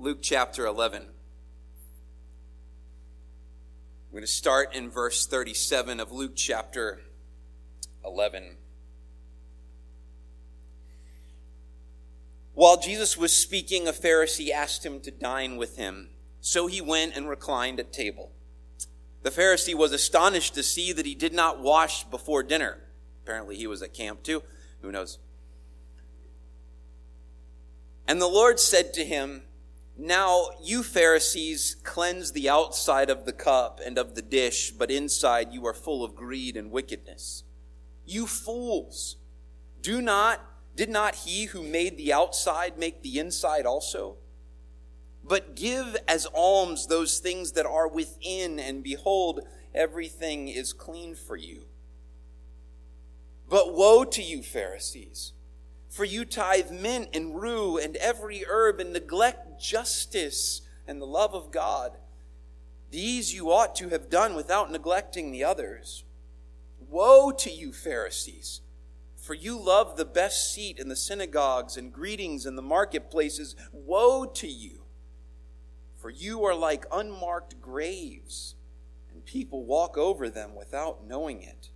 Luke chapter 11. We're going to start in verse 37 of Luke chapter 11. While Jesus was speaking, a Pharisee asked him to dine with him. So he went and reclined at table. The Pharisee was astonished to see that he did not wash before dinner. Apparently, he was at camp too. Who knows? And the Lord said to him, Now you Pharisees cleanse the outside of the cup and of the dish, but inside you are full of greed and wickedness. You fools! Do not, did not he who made the outside make the inside also? But give as alms those things that are within, and behold, everything is clean for you. But woe to you, Pharisees, for you tithe mint and rue and every herb, and neglect justice and the love of God. These you ought to have done without neglecting the others. Woe to you, Pharisees! For you love the best seat in the synagogues and greetings in the marketplaces. Woe to you! For you are like unmarked graves, and people walk over them without knowing it.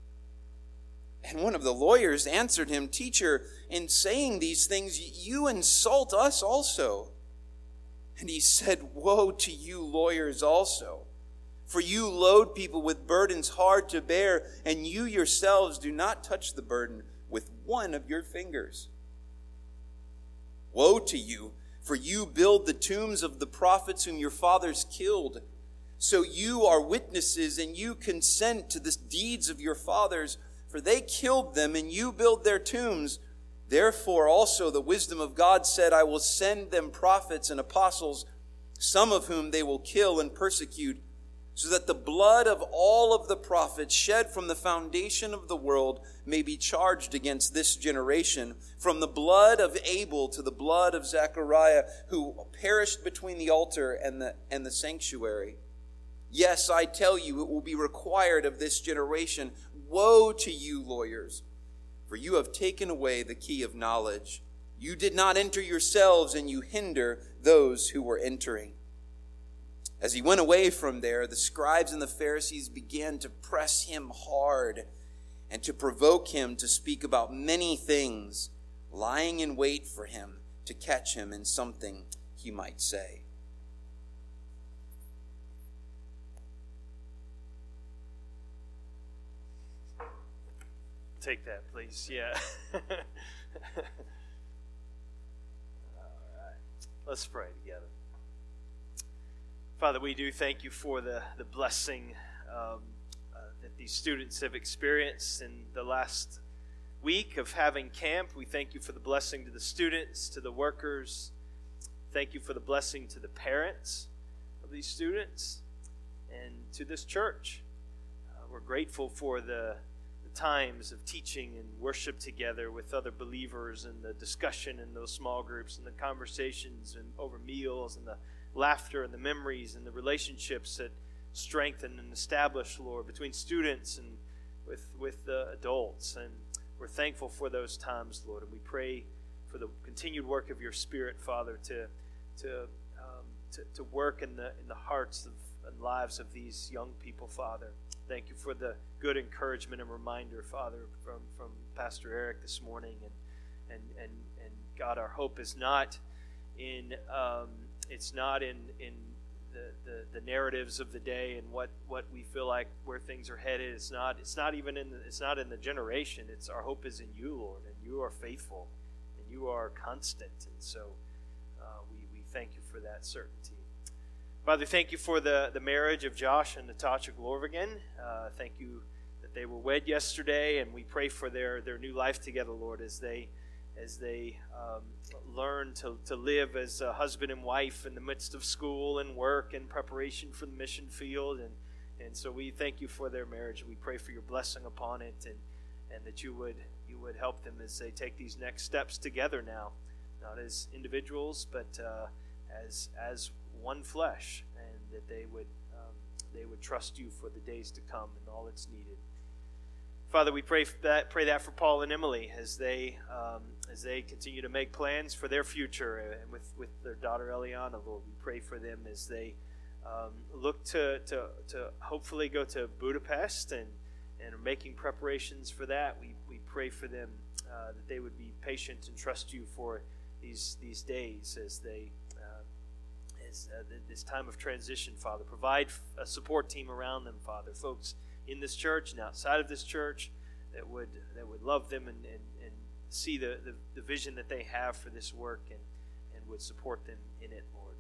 And one of the lawyers answered him, Teacher, in saying these things, you insult us also. And he said, Woe to you, lawyers, also. For you load people with burdens hard to bear, and you yourselves do not touch the burden with one of your fingers. Woe to you! For you build the tombs of the prophets whom your fathers killed. So you are witnesses and you consent to the deeds of your fathers, for they killed them and you build their tombs. Therefore also the wisdom of God said, I will send them prophets and apostles, some of whom they will kill and persecute so that the blood of all of the prophets shed from the foundation of the world may be charged against this generation, from the blood of Abel to the blood of Zechariah, who perished between the altar and the, and the sanctuary. Yes, I tell you, it will be required of this generation. Woe to you, lawyers, for you have taken away the key of knowledge. You did not enter yourselves, and you hinder those who were entering. As he went away from there, the scribes and the Pharisees began to press him hard and to provoke him to speak about many things, lying in wait for him to catch him in something he might say. Take that, please. Yeah. All right. Let's pray together. Father, we do thank you for the, the blessing um, uh, that these students have experienced in the last week of having camp. We thank you for the blessing to the students, to the workers. Thank you for the blessing to the parents of these students and to this church. Uh, we're grateful for the, the times of teaching and worship together with other believers and the discussion in those small groups and the conversations and over meals and the laughter and the memories and the relationships that strengthen and establish, Lord, between students and with with the adults. And we're thankful for those times, Lord, and we pray for the continued work of your Spirit, Father, to to um, to, to work in the in the hearts of and lives of these young people, Father. Thank you for the good encouragement and reminder, Father, from, from Pastor Eric this morning. And, and, and, and God, our hope is not in um, it's not in in the, the, the, narratives of the day and what, what we feel like where things are headed. It's not it's not even in the, it's not in the generation. It's our hope is in you, Lord, and you are faithful, and you are constant, and so uh, we we thank you for that certainty. Father, thank you for the, the marriage of Josh and Natasha Glorvigan. Uh, thank you that they were wed yesterday, and we pray for their, their new life together, Lord, as they as they um, learn to, to live as a husband and wife in the midst of school and work and preparation for the mission field. And, and so we thank you for their marriage. We pray for your blessing upon it and, and that you would, you would help them as they take these next steps together now, not as individuals, but uh, as, as one flesh, and that they would, um, they would trust you for the days to come and all that's needed. Father, we pray that pray that for Paul and Emily as they um, as they continue to make plans for their future and with, with their daughter Eliana, Lord. We pray for them as they um, look to, to, to hopefully go to Budapest and, and are making preparations for that. We, we pray for them uh, that they would be patient and trust you for these, these days as they uh, this time of transition, Father. Provide a support team around them, Father. Folks in this church and outside of this church that would that would love them and, and, and see the, the, the, vision that they have for this work and, and would support them in it, Lord.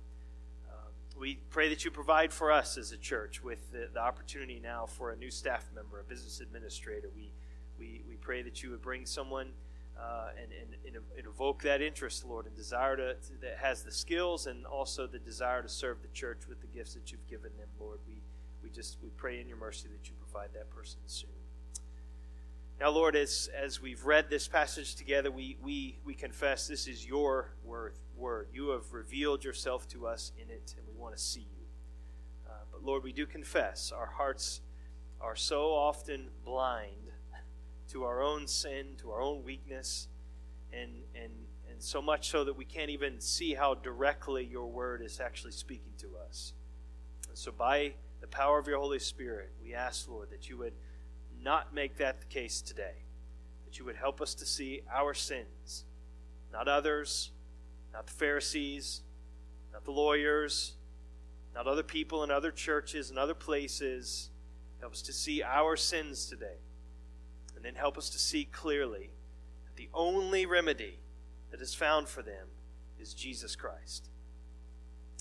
Um, we pray that you provide for us as a church with the, the, opportunity now for a new staff member, a business administrator. We, we, we pray that you would bring someone uh, and, and, and, evoke that interest, Lord, and desire to, that has the skills and also the desire to serve the church with the gifts that you've given them, Lord. We, we just we pray in your mercy that you provide that person soon. Now, Lord, as, as we've read this passage together, we, we, we confess this is your word, word. You have revealed yourself to us in it, and we want to see you. Uh, but, Lord, we do confess our hearts are so often blind to our own sin, to our own weakness, and, and, and so much so that we can't even see how directly your word is actually speaking to us. And so, by the power of your Holy Spirit, we ask, Lord, that you would not make that the case today. That you would help us to see our sins, not others, not the Pharisees, not the lawyers, not other people in other churches and other places. Help us to see our sins today. And then help us to see clearly that the only remedy that is found for them is Jesus Christ.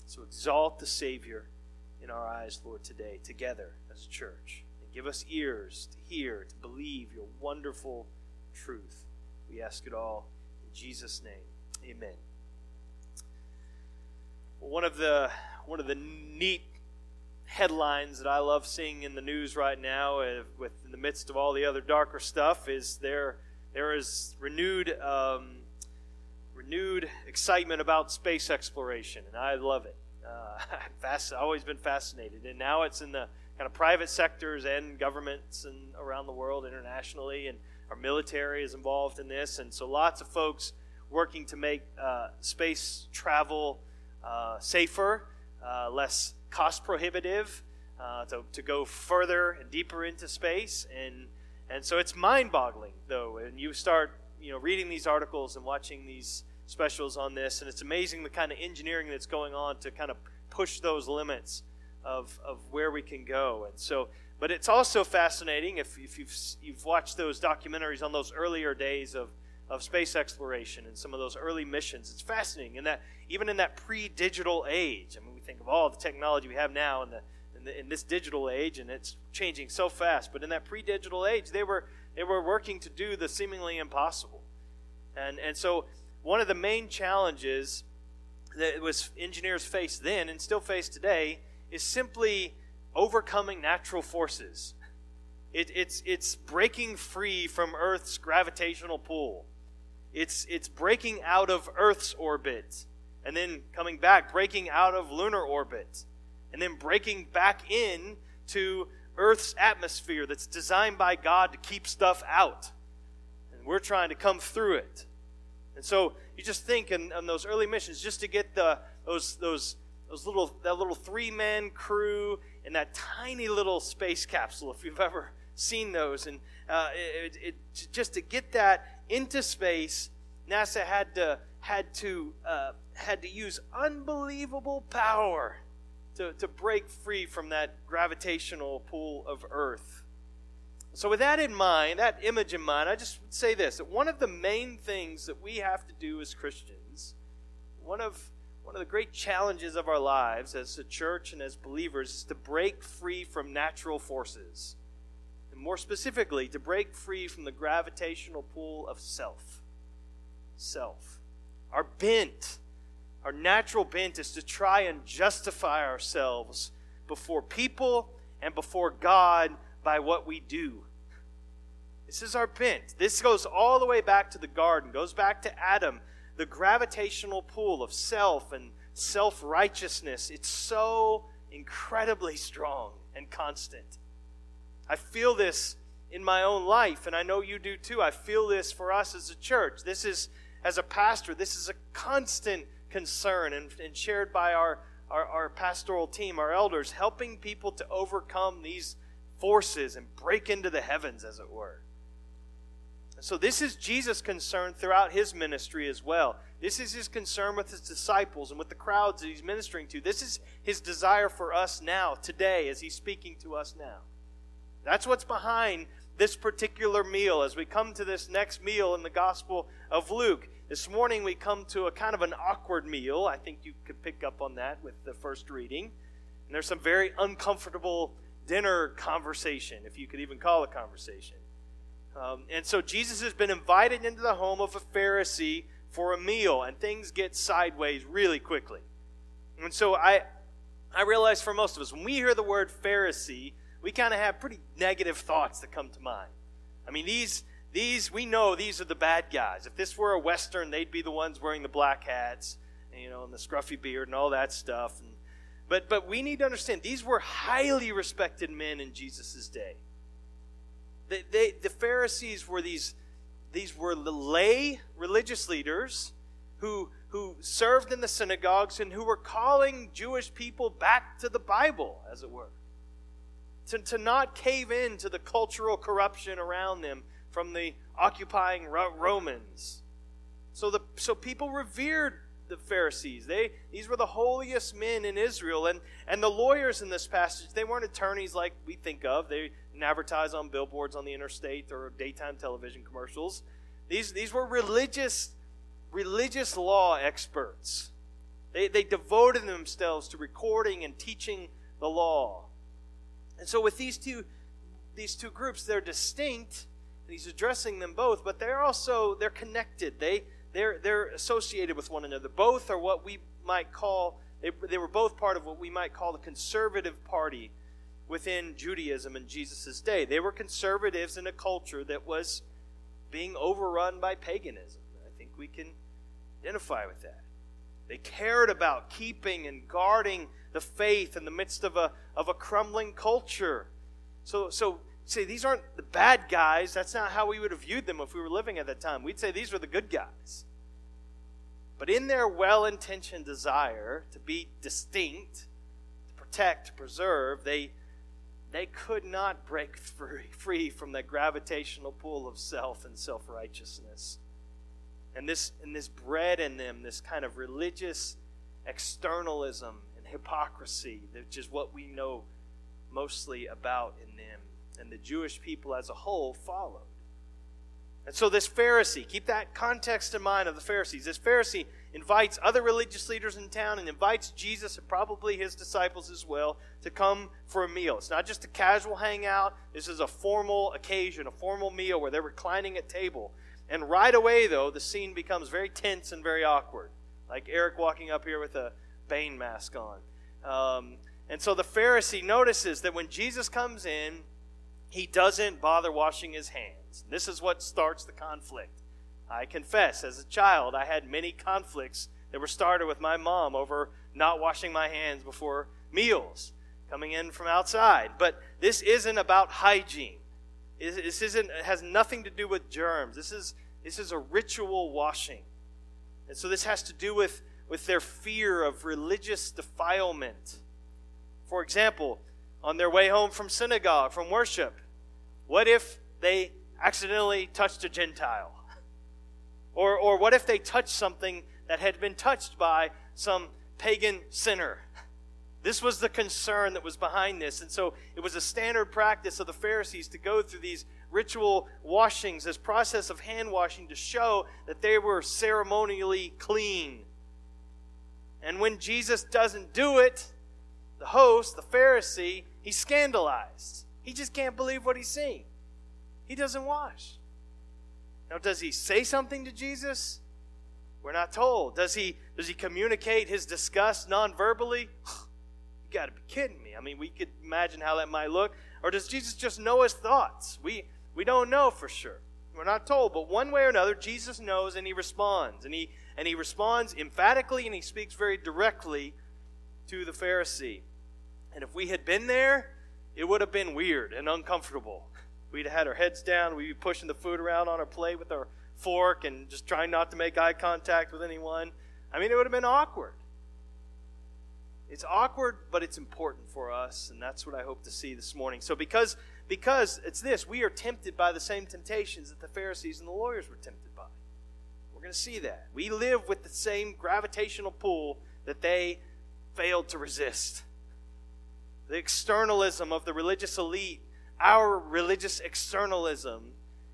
So exalt the Savior in our eyes, Lord, today, together as a church. And give us ears to hear, to believe your wonderful truth. We ask it all in Jesus' name. Amen. One of the one of the neat headlines that I love seeing in the news right now, uh, with in the midst of all the other darker stuff, is there there is renewed um, renewed excitement about space exploration, and I love it. Uh, I've always been fascinated, and now it's in the kind of private sectors and governments and around the world internationally, and our military is involved in this, and so lots of folks working to make uh, space travel uh, safer, uh, less cost prohibitive, uh, to, to go further and deeper into space, and and so it's mind-boggling though, and you start you know reading these articles and watching these specials on this, and it's amazing the kind of engineering that's going on to kind of push those limits of, of where we can go. And so, but it's also fascinating if, if you've, you've watched those documentaries on those earlier days of, of space exploration and some of those early missions. It's fascinating in that even in that pre-digital age. I mean, think of all the technology we have now in the, in, the, in this digital age, and it's changing so fast. But in that pre-digital age, they were they were working to do the seemingly impossible. And and so one of the main challenges that was engineers faced then and still face today is simply overcoming natural forces. It, it's, it's breaking free from Earth's gravitational pull. It's, it's breaking out of Earth's orbit and then coming back, breaking out of lunar orbit, and then breaking back in to Earth's atmosphere that's designed by God to keep stuff out. And we're trying to come through it. And so you just think in, in those early missions, just to get the, those, those those little that little three man crew in that tiny little space capsule. If you've ever seen those, and uh, it, it, just to get that into space, NASA had to had to uh, had to use unbelievable power to, to break free from that gravitational pull of Earth. So, with that in mind, that image in mind, I just say this that one of the main things that we have to do as Christians, one of one of the great challenges of our lives as a church and as believers is to break free from natural forces. And more specifically, to break free from the gravitational pull of self. Self. Our bent, our natural bent is to try and justify ourselves before people and before God by what we do. This is our bent. This goes all the way back to the garden, goes back to Adam the gravitational pull of self and self righteousness, it's so incredibly strong and constant. I feel this in my own life, and I know you do too. I feel this for us as a church. This is, as a pastor, this is a constant concern and, and shared by our, our, our pastoral team, our elders, helping people to overcome these forces and break into the heavens, as it were. So, this is Jesus' concern throughout his ministry as well. This is his concern with his disciples and with the crowds that he's ministering to. This is his desire for us now, today, as he's speaking to us now. That's what's behind this particular meal as we come to this next meal in the Gospel of Luke. This morning we come to a kind of an awkward meal. I think you could pick up on that with the first reading. And there's some very uncomfortable dinner conversation, if you could even call a conversation. Um, and so Jesus has been invited into the home of a Pharisee for a meal, and things get sideways really quickly. And so I, I realize for most of us, when we hear the word Pharisee, we kind of have pretty negative thoughts that come to mind. I mean, these, these, we know these are the bad guys. If this were a Western, they'd be the ones wearing the black hats, you know, and the scruffy beard and all that stuff. And, but, but we need to understand these were highly respected men in Jesus' day. They, they, the Pharisees were these, these were lay religious leaders who, who served in the synagogues and who were calling Jewish people back to the Bible, as it were to, to not cave in to the cultural corruption around them from the occupying Romans. So, the, so people revered the Pharisees. They, these were the holiest men in Israel. And, and the lawyers in this passage, they weren't attorneys like we think of. They didn't advertise on billboards on the interstate or daytime television commercials. These, these were religious, religious law experts. They, they devoted themselves to recording and teaching the law. And so with these two these two groups, they're distinct, and he's addressing them both, but they're also they're connected. They they're they're associated with one another. Both are what we might call they, they were both part of what we might call the conservative party within Judaism in Jesus' day. They were conservatives in a culture that was being overrun by paganism. I think we can identify with that. They cared about keeping and guarding the faith in the midst of a, of a crumbling culture. So, so say these aren't the bad guys. That's not how we would have viewed them if we were living at that time. We'd say these were the good guys. But in their well intentioned desire to be distinct, to protect, to preserve, they, they could not break free, free from that gravitational pull of self and self righteousness. And this, and this bred in them this kind of religious externalism and hypocrisy, which is what we know mostly about in them. And the Jewish people as a whole followed. And so, this Pharisee, keep that context in mind of the Pharisees. This Pharisee invites other religious leaders in town and invites Jesus and probably his disciples as well to come for a meal. It's not just a casual hangout, this is a formal occasion, a formal meal where they're reclining at table. And right away, though, the scene becomes very tense and very awkward. Like Eric walking up here with a Bane mask on. Um, and so the Pharisee notices that when Jesus comes in, he doesn't bother washing his hands. This is what starts the conflict. I confess, as a child, I had many conflicts that were started with my mom over not washing my hands before meals, coming in from outside. But this isn't about hygiene. This isn't has nothing to do with germs. This is this is a ritual washing. And so this has to do with with their fear of religious defilement. For example, on their way home from synagogue, from worship, what if they accidentally touched a Gentile? Or, or what if they touched something that had been touched by some pagan sinner? This was the concern that was behind this. And so it was a standard practice of the Pharisees to go through these ritual washings, this process of hand washing to show that they were ceremonially clean. And when Jesus doesn't do it, the host, the Pharisee, he's scandalized. He just can't believe what he's seeing. He doesn't wash. Now, does he say something to Jesus? We're not told. Does he does he communicate his disgust non-verbally? you got to be kidding me. I mean, we could imagine how that might look. Or does Jesus just know his thoughts? We we don't know for sure. We're not told, but one way or another, Jesus knows and he responds. And he and he responds emphatically and he speaks very directly to the Pharisee. And if we had been there, it would have been weird and uncomfortable. we'd have had our heads down, we'd be pushing the food around on our plate with our fork and just trying not to make eye contact with anyone. I mean, it would have been awkward. It's awkward, but it's important for us, and that's what I hope to see this morning. So, because because it's this, we are tempted by the same temptations that the Pharisees and the lawyers were tempted by. We're going to see that. We live with the same gravitational pull that they failed to resist. The externalism of the religious elite, our religious externalism,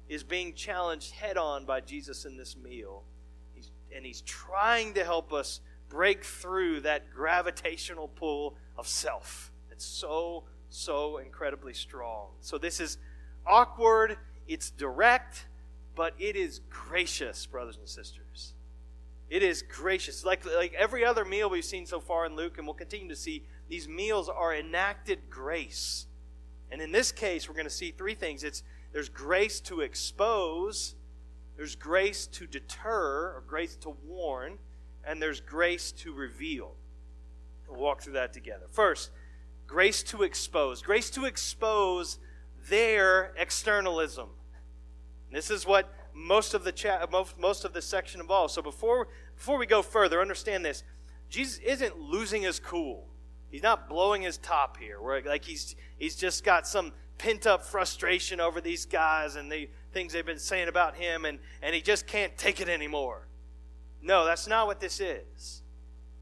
is being challenged head on by Jesus in this meal. He's, and he's trying to help us break through that gravitational pull of self. It's so, so incredibly strong. So this is awkward, it's direct, but it is gracious, brothers and sisters. It is gracious. Like, like every other meal we've seen so far in Luke, and we'll continue to see, these meals are enacted grace. And in this case, we're going to see three things. It's there's grace to expose, there's grace to deter, or grace to warn, and there's grace to reveal. We'll walk through that together. First, grace to expose. Grace to expose their externalism. This is what most of the chat, most, most of this section involves. So before before we go further, understand this: Jesus isn't losing his cool. He's not blowing his top here. Where like he's he's just got some pent up frustration over these guys and the things they've been saying about him, and and he just can't take it anymore. No, that's not what this is.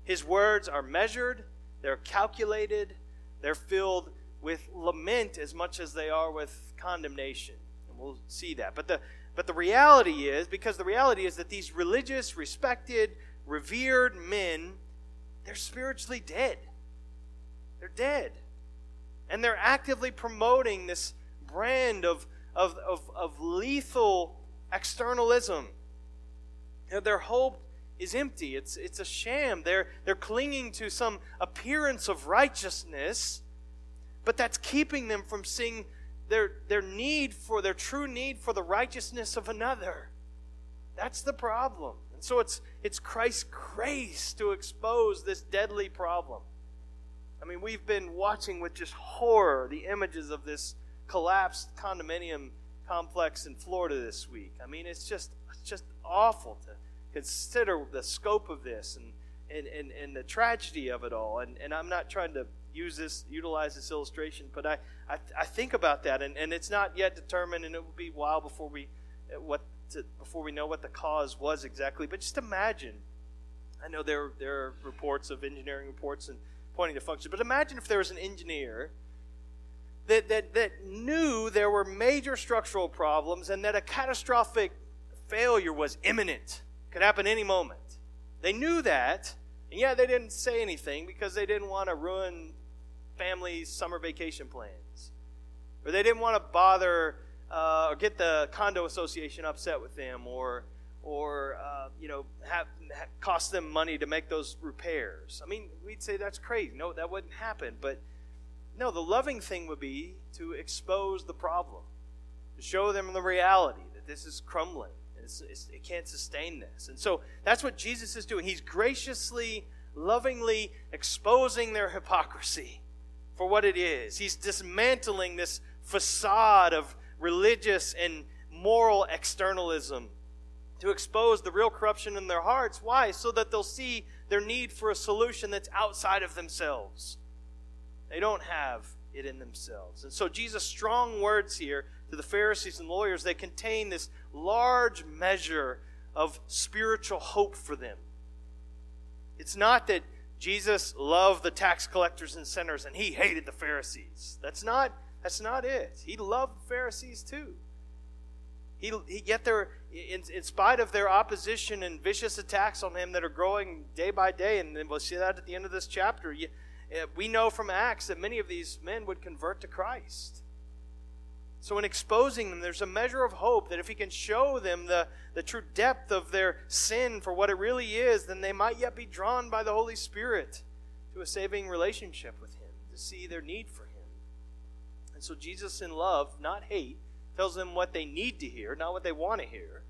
His words are measured, they're calculated, they're filled with lament as much as they are with condemnation. And we'll see that. But the but the reality is, because the reality is that these religious, respected, revered men, they're spiritually dead. They're dead. And they're actively promoting this brand of, of, of, of lethal externalism. You know, their hope is empty. It's, it's a sham. They're, they're clinging to some appearance of righteousness, but that's keeping them from seeing their, their need for, their true need for the righteousness of another. That's the problem. And so it's, it's Christ's grace to expose this deadly problem. I mean, we've been watching with just horror the images of this collapsed condominium complex in Florida this week. I mean, it's just, it's just awful to consider the scope of this and, and, and, and the tragedy of it all. And, and I'm not trying to use this, utilize this illustration, but I, I, I think about that, and, and it's not yet determined, and it will be a while before we, what to, before we know what the cause was exactly. But just imagine, I know there, there are reports of engineering reports and pointing to function, but imagine if there was an engineer that, that, that knew there were major structural problems and that a catastrophic failure was imminent could happen any moment. They knew that, and yeah, they didn't say anything because they didn't want to ruin families' summer vacation plans. Or they didn't want to bother uh, or get the condo association upset with them or or uh, you know have, have, cost them money to make those repairs. I mean, we'd say that's crazy. No, that wouldn't happen. But no, the loving thing would be to expose the problem, to show them the reality that this is crumbling, it's, it's, it can't sustain this. And so that's what Jesus is doing. He's graciously, lovingly exposing their hypocrisy for what it is. He's dismantling this facade of religious and moral externalism to expose the real corruption in their hearts. Why? So that they'll see their need for a solution that's outside of themselves. They don't have it in themselves. And so Jesus' strong words here to the Pharisees and lawyers, they contain this large measure of spiritual hope for them. It's not that Jesus loved the tax collectors and sinners and he hated the Pharisees. That's not, that's not it. He loved Pharisees too. He, he, yet they're, in, in spite of their opposition and vicious attacks on him that are growing day by day, and we'll see that at the end of this chapter, uh, we know from Acts that many of these men would convert to Christ. So, in exposing them, there's a measure of hope that if he can show them the, the true depth of their sin for what it really is, then they might yet be drawn by the Holy Spirit to a saving relationship with him, to see their need for him. And so, Jesus, in love, not hate, tells them what they need to hear, not what they want to hear.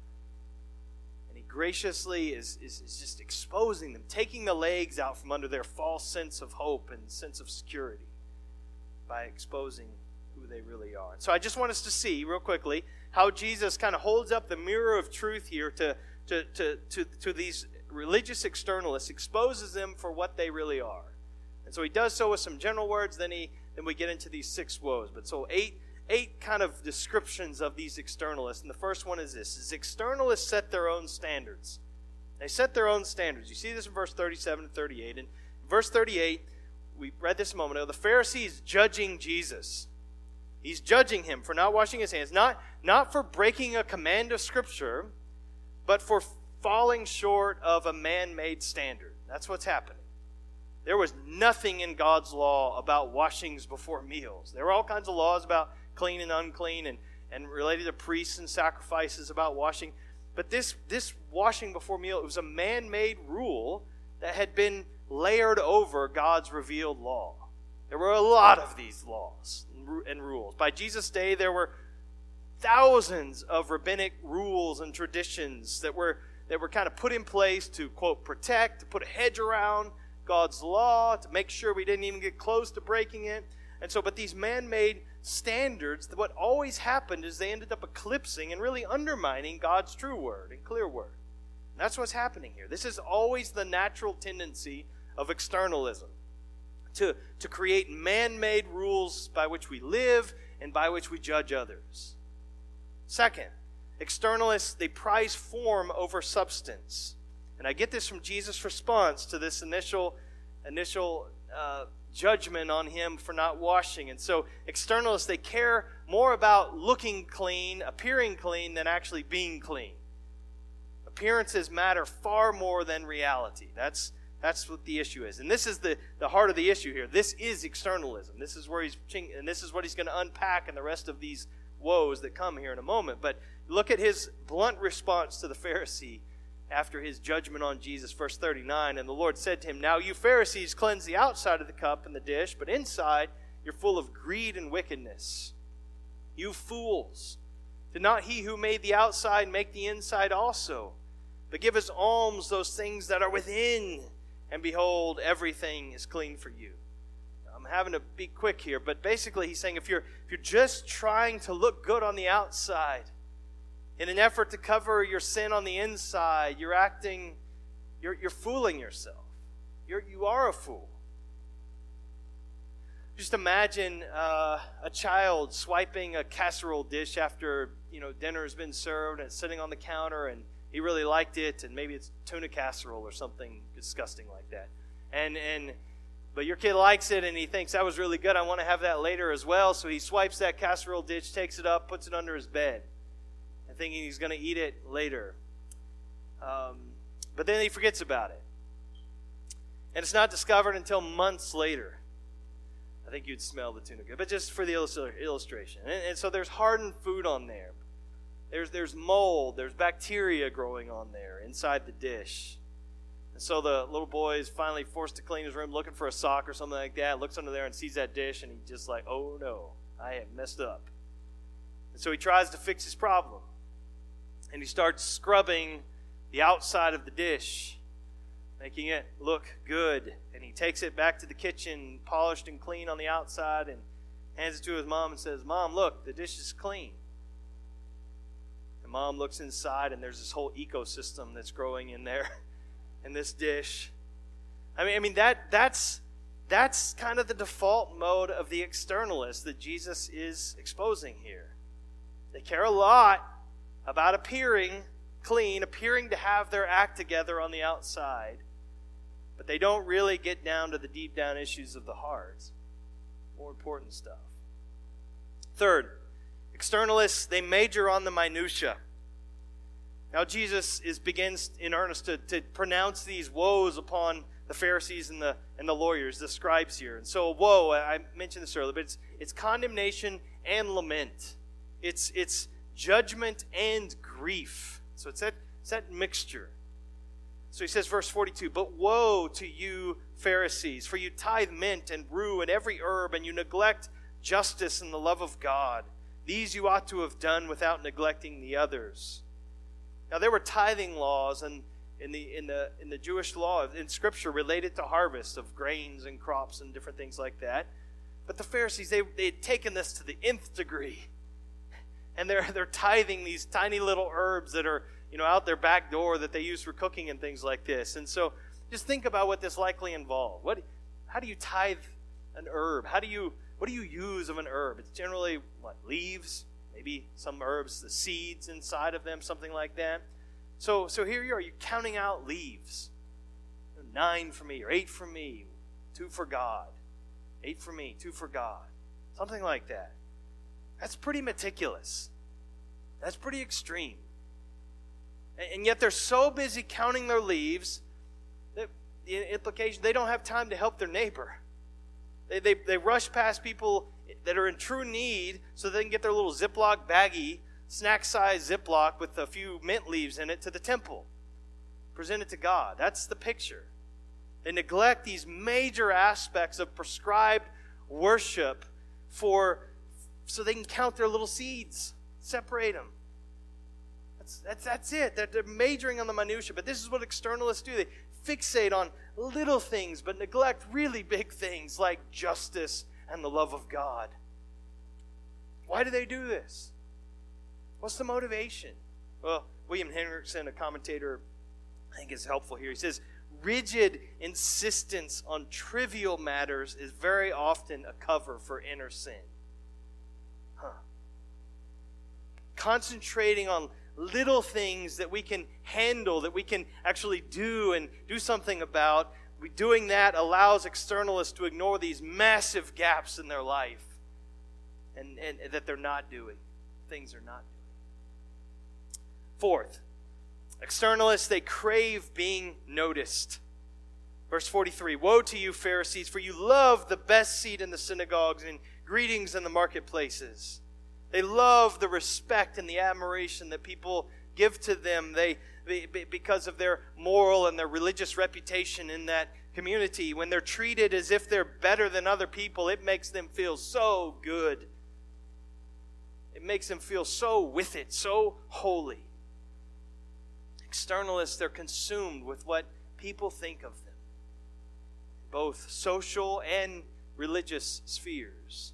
And he graciously is, is, is just exposing them, taking the legs out from under their false sense of hope and sense of security by exposing who they really are. So I just want us to see, real quickly, how Jesus kind of holds up the mirror of truth here to, to, to, to, to these religious externalists, exposes them for what they really are. And so he does so with some general words, then he then we get into these six woes. But so eight eight kind of descriptions of these externalists. And the first one is this is externalists set their own standards. They set their own standards. You see this in verse 37 and 38. And verse 38, we read this a moment ago. The Pharisees judging Jesus. He's judging him for not washing his hands, not, not for breaking a command of Scripture, but for falling short of a man made standard. That's what's happening. There was nothing in God's law about washings before meals. There were all kinds of laws about clean and unclean and, and related to priests and sacrifices about washing. But this, this washing before meal, it was a man made rule that had been layered over God's revealed law. There were a lot of these laws and rules. By Jesus' day, there were thousands of rabbinic rules and traditions that were, that were kind of put in place to, quote, protect, to put a hedge around God's law, to make sure we didn't even get close to breaking it. And so, but these man made standards, what always happened is they ended up eclipsing and really undermining God's true word and clear word. And that's what's happening here. This is always the natural tendency of externalism to, to create man made rules by which we live and by which we judge others. Second, externalists, they prize form over substance. And I get this from Jesus' response to this initial, initial uh, judgment on him for not washing. And so externalists, they care more about looking clean, appearing clean, than actually being clean. Appearances matter far more than reality. That's, that's what the issue is. And this is the, the heart of the issue here. This is externalism. This is where he's and this is what he's going to unpack in the rest of these woes that come here in a moment. But look at his blunt response to the Pharisee after his judgment on Jesus. Verse 39 And the Lord said to him, Now you Pharisees cleanse the outside of the cup and the dish, but inside you're full of greed and wickedness. You fools! Did not he who made the outside make the inside also? But give us alms those things that are within, and behold, everything is clean for you. I'm having to be quick here, but basically he's saying if you're if you're just trying to look good on the outside, in an effort to cover your sin on the inside, you're acting, you're, you're fooling yourself. You're, you are a fool. Just imagine uh, a child swiping a casserole dish after you know dinner has been served and it's sitting on the counter and he really liked it and maybe it's tuna casserole or something disgusting like that. And and but your kid likes it and he thinks that was really good. I want to have that later as well. So he swipes that casserole dish, takes it up, puts it under his bed thinking he's going to eat it later. Um, but then he forgets about it. And it's not discovered until months later. I think you'd smell the tuna good, but just for the illustration. And, and so there's hardened food on there. There's, there's mold, there's bacteria growing on there inside the dish. And so the little boy is finally forced to clean his room looking for a sock or something like that, looks under there and sees that dish, and he's just like, oh no, I have messed up. And so he tries to fix his problem and he starts scrubbing the outside of the dish, making it look good. And he takes it back to the kitchen, polished and clean on the outside, and hands it to his mom and says, Mom, look, the dish is clean. And mom looks inside, and there's this whole ecosystem that's growing in there, in this dish. I mean, I mean that that's that's kind of the default mode of the externalist that Jesus is exposing here. They care a lot about appearing clean, appearing to have their act together on the outside, but they don't really get down to the deep down issues of the heart. More important stuff. Third, externalists, they major on the minutia. Now Jesus is begins in earnest to, to pronounce these woes upon the Pharisees and the and the lawyers, the scribes here. And so woe, I mentioned this earlier, but it's it's condemnation and lament. It's it's judgment and grief. So it's that, it's that mixture. So he says, verse 42 But woe to you, Pharisees, for you tithe mint and rue and every herb, and you neglect justice and the love of God. These you ought to have done without neglecting the others. Now, there were tithing laws and in the, in, the, in the Jewish law, in Scripture, related to harvest of grains and crops and different things like that. But the Pharisees, they, they had taken this to the nth degree. And they're, they're tithing these tiny little herbs that are, you know, out their back door that they use for cooking and things like this. And so just think about what this likely involved. What, how do you tithe an herb? How do you, what do you use of an herb? It's generally, what, leaves, maybe some herbs, the seeds inside of them, something like that. So, so here you are, you're counting out leaves. Nine for me, or eight for me, two for God. Eight for me, two for God. Something like that. That's pretty meticulous. That's pretty extreme. And yet they're so busy counting their leaves that the implication they don't have time to help their neighbor. They, they, they rush past people that are in true need so they can get their little Ziploc baggie, snack size Ziploc with a few mint leaves in it to the temple. Present it to God. That's the picture. They neglect these major aspects of prescribed worship for so they can count their little seeds, separate them. That's, that's, that's it. They're, they're majoring on the minutia, but this is what externalists do. They fixate on little things, but neglect really big things like justice and the love of God. Why do they do this? What's the motivation? Well, William Hendriksen, a commentator, I think is helpful here. He says, rigid insistence on trivial matters is very often a cover for inner sin. Huh. Concentrating on little things that we can handle, that we can actually do and do something about, doing that allows externalists to ignore these massive gaps in their life and, and, and that they're not doing, things are not doing. Fourth, externalists, they crave being noticed. Verse 43 Woe to you, Pharisees, for you love the best seat in the synagogues and greetings in the marketplaces. They love the respect and the admiration that people give to them. They, because of their moral and their religious reputation in that community. When they're treated as if they're better than other people, it makes them feel so good. It makes them feel so with it, so holy. Externalists, they're consumed with what people think of them, both social and religious spheres.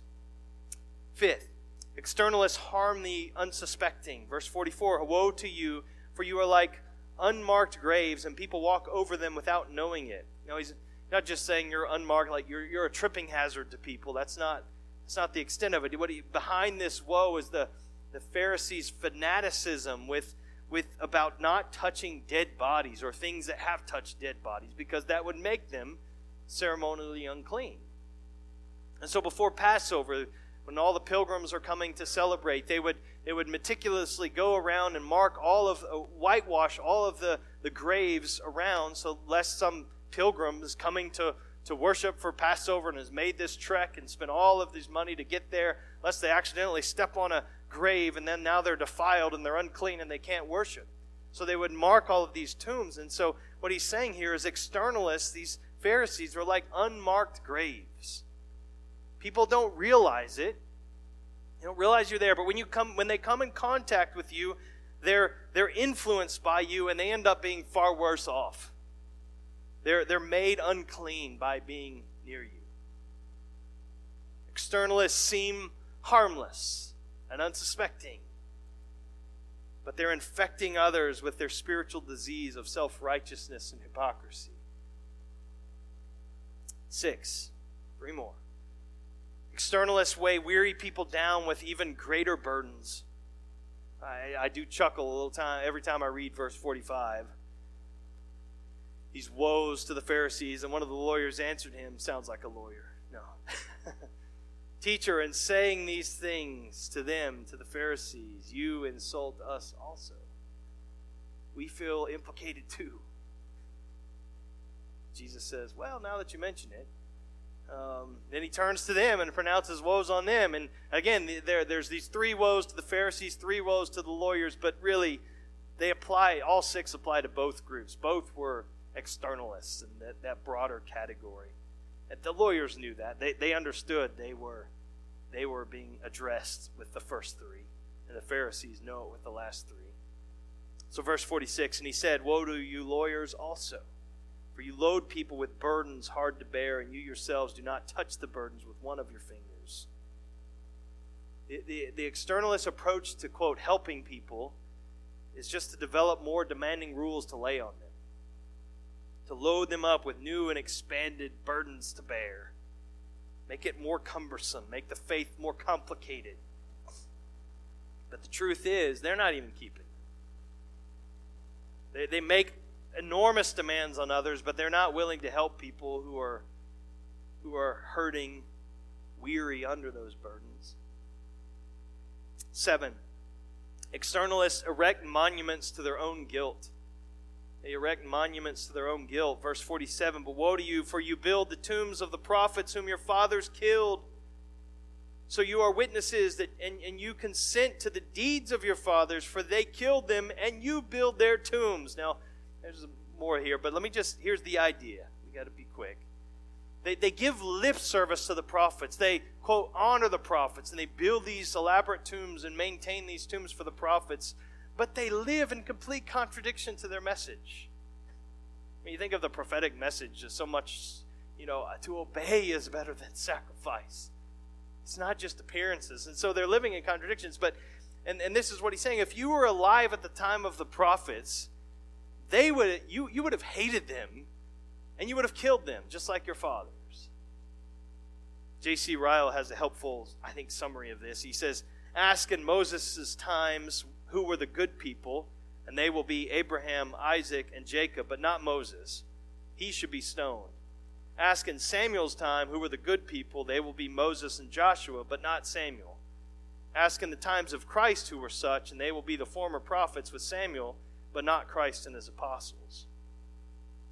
Fifth, externalists harm the unsuspecting. Verse 44 Woe to you, for you are like unmarked graves, and people walk over them without knowing it. Know, he's not just saying you're unmarked, like you're, you're a tripping hazard to people. That's not, that's not the extent of it. What he, behind this woe is the, the Pharisees' fanaticism with, with about not touching dead bodies or things that have touched dead bodies, because that would make them ceremonially unclean. And so before Passover, when all the pilgrims are coming to celebrate, they would, they would meticulously go around and mark all of, uh, whitewash all of the, the graves around, so lest some pilgrim is coming to, to worship for Passover and has made this trek and spent all of this money to get there, lest they accidentally step on a grave and then now they're defiled and they're unclean and they can't worship. So they would mark all of these tombs. And so what he's saying here is externalists, these Pharisees, are like unmarked graves. People don't realize it. They don't realize you're there, but when you come when they come in contact with you, they're they're influenced by you and they end up being far worse off. They're they're made unclean by being near you. Externalists seem harmless and unsuspecting, but they're infecting others with their spiritual disease of self righteousness and hypocrisy. Six, three more. Externalists weigh weary people down with even greater burdens. I, I do chuckle a little time every time I read verse 45. These woes to the Pharisees, and one of the lawyers answered him, sounds like a lawyer. No. Teacher, in saying these things to them, to the Pharisees, you insult us also. We feel implicated too. Jesus says, Well, now that you mention it, um, then he turns to them and pronounces woes on them. And again, there, there's these three woes to the Pharisees, three woes to the lawyers, but really, they apply, all six apply to both groups. Both were externalists in that, that broader category. And the lawyers knew that. They, they understood they were, they were being addressed with the first three. And the Pharisees know it with the last three. So, verse 46 And he said, Woe to you, lawyers, also For you load people with burdens hard to bear, and you yourselves do not touch the burdens with one of your fingers. The, the, the externalist approach to, quote, helping people is just to develop more demanding rules to lay on them, to load them up with new and expanded burdens to bear, make it more cumbersome, make the faith more complicated. But the truth is, they're not even keeping. They, they make enormous demands on others, but they're not willing to help people who are who are hurting, weary under those burdens. Seven, externalists erect monuments to their own guilt. They erect monuments to their own guilt. Verse 47 But woe to you, for you build the tombs of the prophets whom your fathers killed. So you are witnesses that, and, and you consent to the deeds of your fathers, for they killed them, and you build their tombs. Now, there's more here, but let me just, here's the idea. We got to be quick. They, they give lip service to the prophets. They, quote, honor the prophets, and they build these elaborate tombs and maintain these tombs for the prophets, but they live in complete contradiction to their message. When you think of the prophetic message, as so much, you know, to obey is better than sacrifice. It's not just appearances. And so they're living in contradictions. But, and, and this is what he's saying if you were alive at the time of the prophets, they would you, you would have hated them and you would have killed them just like your fathers. J.c ryle has a helpful i think summary of this. He says ask in moses' times who were the good people and they will be abraham isaac and jacob but not moses. He should be stoned. Ask in samuel's time who were the good people they will be moses and joshua but not samuel. Ask in the times of christ who were such and they will be the former prophets with samuel but not Christ and his apostles.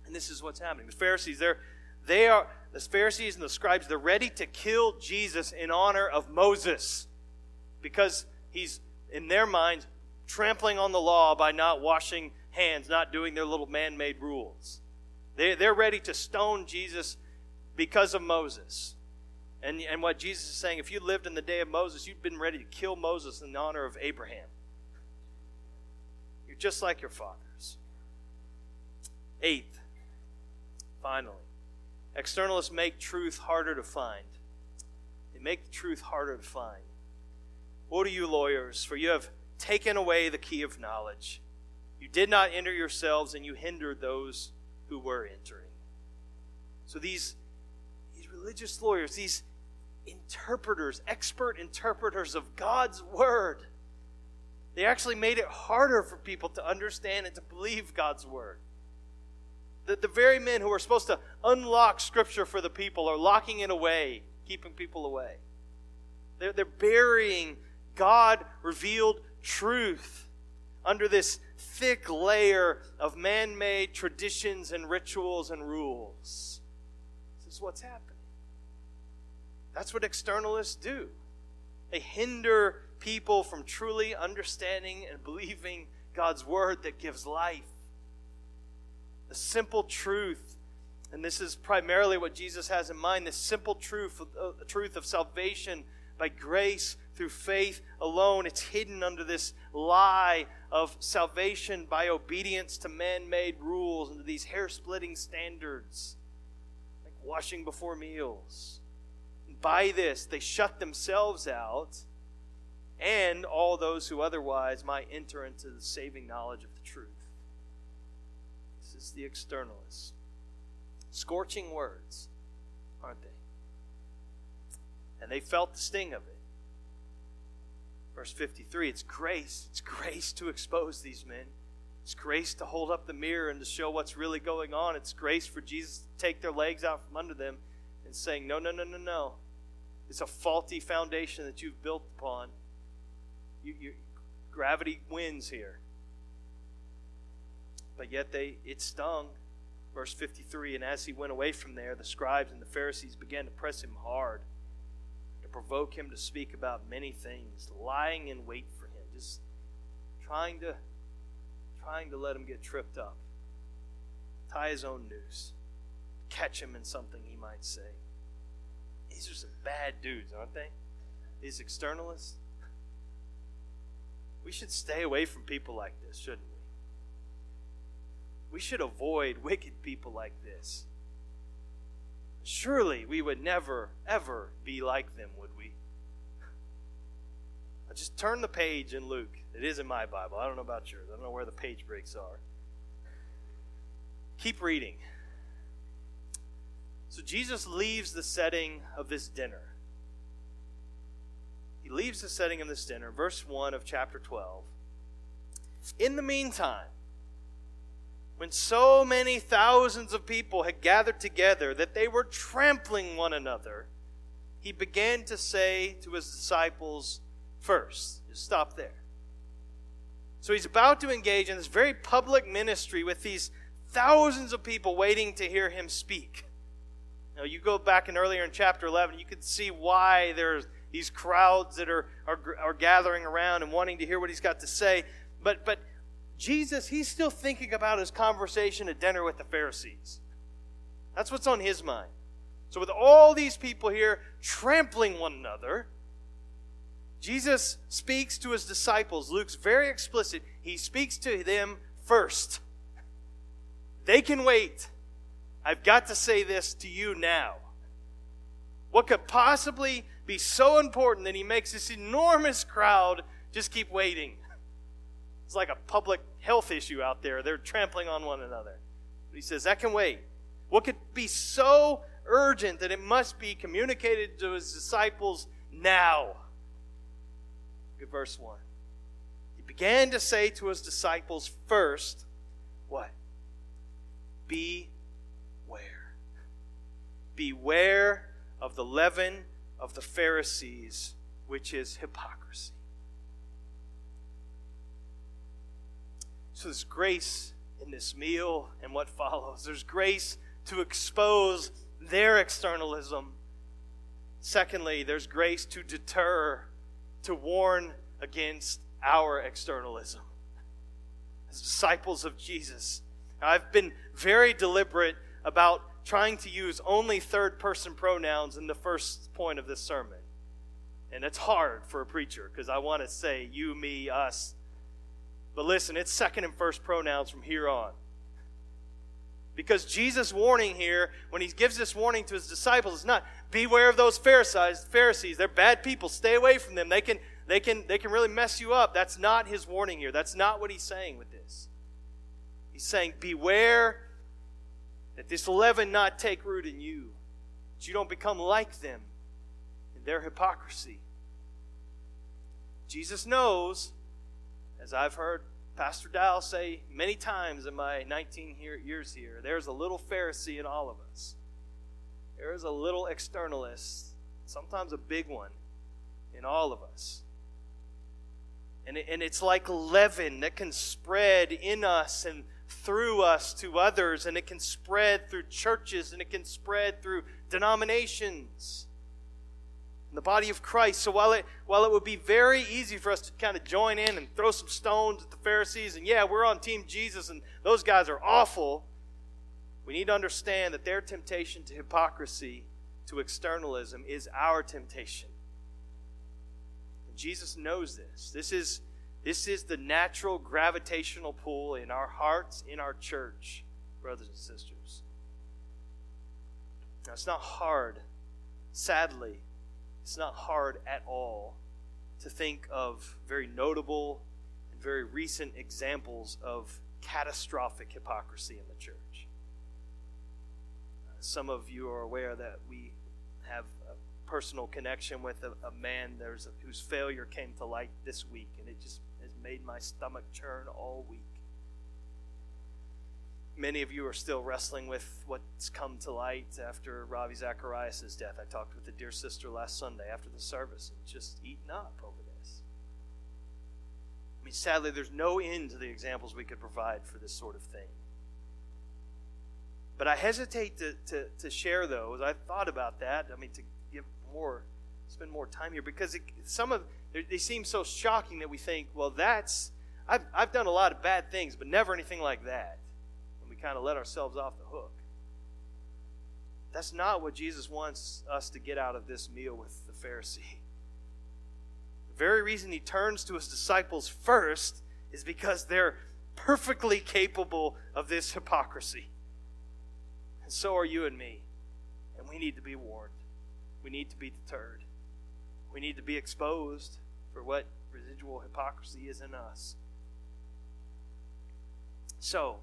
And this is what's happening. The Pharisees, they're they are the Pharisees and the scribes, they're ready to kill Jesus in honor of Moses because he's in their minds trampling on the law by not washing hands, not doing their little man-made rules. They, they're ready to stone Jesus because of Moses. And, and what Jesus is saying, if you lived in the day of Moses, you'd been ready to kill Moses in honor of Abraham. Just like your fathers. Eighth, finally, externalists make truth harder to find. They make the truth harder to find. Woe to you, lawyers, for you have taken away the key of knowledge. You did not enter yourselves, and you hindered those who were entering. So these, these religious lawyers, these interpreters, expert interpreters of God's word, they actually made it harder for people to understand and to believe God's word. The, the very men who are supposed to unlock Scripture for the people are locking it away, keeping people away. They're, they're burying God revealed truth under this thick layer of man made traditions and rituals and rules. This is what's happening. That's what externalists do. They hinder people from truly understanding and believing God's word that gives life. The simple truth, and this is primarily what Jesus has in mind the simple truth, uh, truth of salvation by grace through faith alone. It's hidden under this lie of salvation by obedience to man made rules and to these hair splitting standards, like washing before meals. By this, they shut themselves out and all those who otherwise might enter into the saving knowledge of the truth. This is the externalists. Scorching words, aren't they? And they felt the sting of it. Verse 53 it's grace. It's grace to expose these men. It's grace to hold up the mirror and to show what's really going on. It's grace for Jesus to take their legs out from under them and saying, No, no, no, no, no. It's a faulty foundation that you've built upon you, you, gravity wins here. But yet they it stung. Verse 53 And as he went away from there, the scribes and the Pharisees began to press him hard, to provoke him to speak about many things, lying in wait for him, just trying to trying to let him get tripped up, tie his own noose, catch him in something he might say. These are some bad dudes, aren't they? These externalists. We should stay away from people like this, shouldn't we? we should avoid wicked people like this. Surely we would never, ever be like them, would we? I Just turn the page in Luke. It is in my Bible. I don't know about yours. I don't know where the page breaks are. Keep reading. So Jesus leaves the setting of this dinner. Leaves the setting of this dinner, verse 1 of chapter 12. In the meantime, when so many thousands of people had gathered together that they were trampling one another, he began to say to his disciples first, just stop there. So he's about to engage in this very public ministry with these thousands of people waiting to hear him speak. Now, you go back in earlier in chapter 11, you can see why there's these crowds that are, are, are gathering around and wanting to hear what he's got to say. But, but Jesus, he's still thinking about his conversation at dinner with the Pharisees. That's what's on his mind. So, with all these people here trampling one another, Jesus speaks to his disciples. Luke's very explicit. He speaks to them first. They can wait. I've got to say this to you now. What could possibly be so important that he makes this enormous crowd just keep waiting? It's like a public health issue out there. They're trampling on one another. But he says, that can wait. What could be so urgent that it must be communicated to his disciples now? Look at verse 1. He began to say to his disciples first, what? Beware. Beware of the leaven of the Pharisees, which is hypocrisy. So there's grace in this meal and what follows. There's grace to expose their externalism. Secondly, there's grace to deter, to warn against our externalism. As disciples of Jesus, I've been very deliberate about trying to use only third person pronouns in the first point of this sermon. And it's hard for a preacher because I want to say you, me, us. But listen, it's second and first pronouns from here on. Because Jesus' warning here, when he gives this warning to his disciples, is not beware of those Pharisees. Pharisees, they're bad people. Stay away from them. They can, they can, they can really mess you up. That's not his warning here. That's not what he's saying with this. He's saying, beware that this leaven not take root in you, that you don't become like them in their hypocrisy. Jesus knows, as I've heard Pastor Dow say many times in my 19 years here, there's a little Pharisee in all of us. There is a little externalist, sometimes a big one, in all of us. And, and it's like leaven that can spread in us and through us to others, and it can spread through churches, and it can spread through denominations. In the body of Christ. So while it while it would be very easy for us to kind of join in and throw some stones at the Pharisees, and yeah, we're on Team Jesus, and those guys are awful. We need to understand that their temptation to hypocrisy, to externalism, is our temptation. And Jesus knows this. This is this is the natural gravitational pull in our hearts, in our church, brothers and sisters. Now, it's not hard, sadly, it's not hard at all to think of very notable and very recent examples of catastrophic hypocrisy in the church. Some of you are aware that we have a personal connection with a, a man there's a, whose failure came to light this week, and it just made my stomach churn all week. Many of you are still wrestling with what's come to light after Ravi Zacharias' death. I talked with a dear sister last Sunday after the service and just eaten up over this. I mean, sadly, there's no end to the examples we could provide for this sort of thing. But I hesitate to, to, to share those. I've thought about that. I mean, to give more, spend more time here because it, some of they seem so shocking that we think, well, that's, I've, I've done a lot of bad things, but never anything like that. And we kind of let ourselves off the hook. That's not what Jesus wants us to get out of this meal with the Pharisee. The very reason he turns to his disciples first is because they're perfectly capable of this hypocrisy. And so are you and me. And we need to be warned. We need to be deterred. We need to be exposed for what residual hypocrisy is in us. So,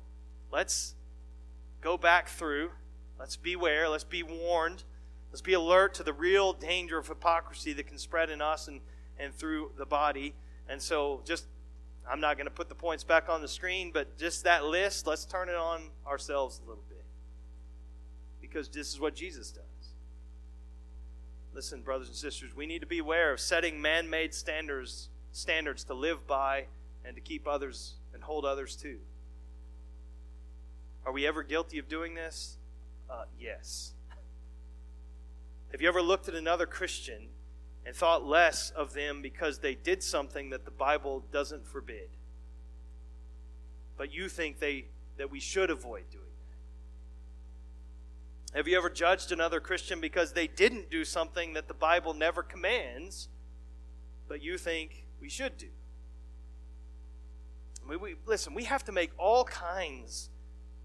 let's go back through. Let's beware. Let's be warned. Let's be alert to the real danger of hypocrisy that can spread in us and, and through the body. And so, just, I'm not going to put the points back on the screen, but just that list, let's turn it on ourselves a little bit. Because this is what Jesus does. Listen, brothers and sisters, we need to be aware of setting man made standards, standards to live by and to keep others and hold others to. Are we ever guilty of doing this? Uh, yes. Have you ever looked at another Christian and thought less of them because they did something that the Bible doesn't forbid? But you think they that we should avoid doing. Have you ever judged another Christian because they didn't do something that the Bible never commands, but you think we should do? We, we, listen, we have to make all kinds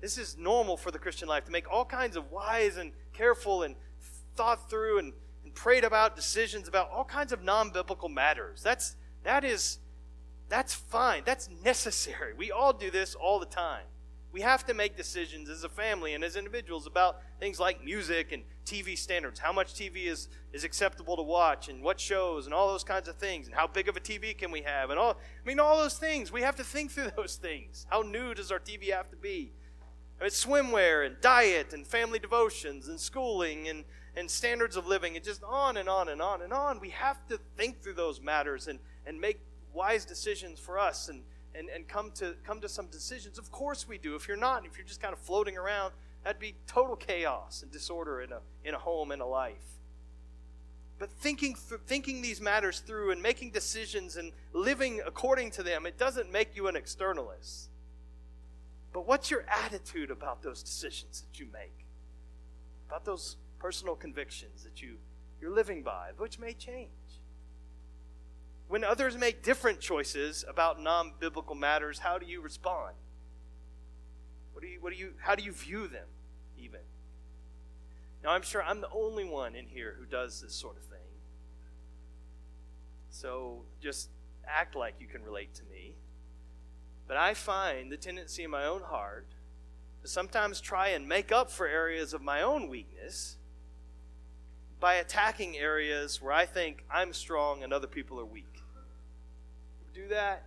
this is normal for the Christian life to make all kinds of wise and careful and thought through and, and prayed about decisions about all kinds of non-biblical matters. That's that is that's fine. That's necessary. We all do this all the time. We have to make decisions as a family and as individuals about things like music and TV standards, how much TV is, is acceptable to watch, and what shows, and all those kinds of things, and how big of a TV can we have, and all I mean all those things. We have to think through those things. How new does our TV have to be? I mean, swimwear and diet and family devotions and schooling and, and standards of living and just on and on and on and on. We have to think through those matters and, and make wise decisions for us and, and, and come to come to some decisions. Of course we do. If you're not, if you're just kind of floating around, that'd be total chaos and disorder in a in a home and a life. But thinking th- thinking these matters through and making decisions and living according to them, it doesn't make you an externalist. But what's your attitude about those decisions that you make? About those personal convictions that you, you're living by, which may change? When others make different choices about non biblical matters, how do you respond? What do you, what do you, how do you view them, even? Now, I'm sure I'm the only one in here who does this sort of thing. So just act like you can relate to me. But I find the tendency in my own heart to sometimes try and make up for areas of my own weakness by attacking areas where I think I'm strong and other people are weak. Do that?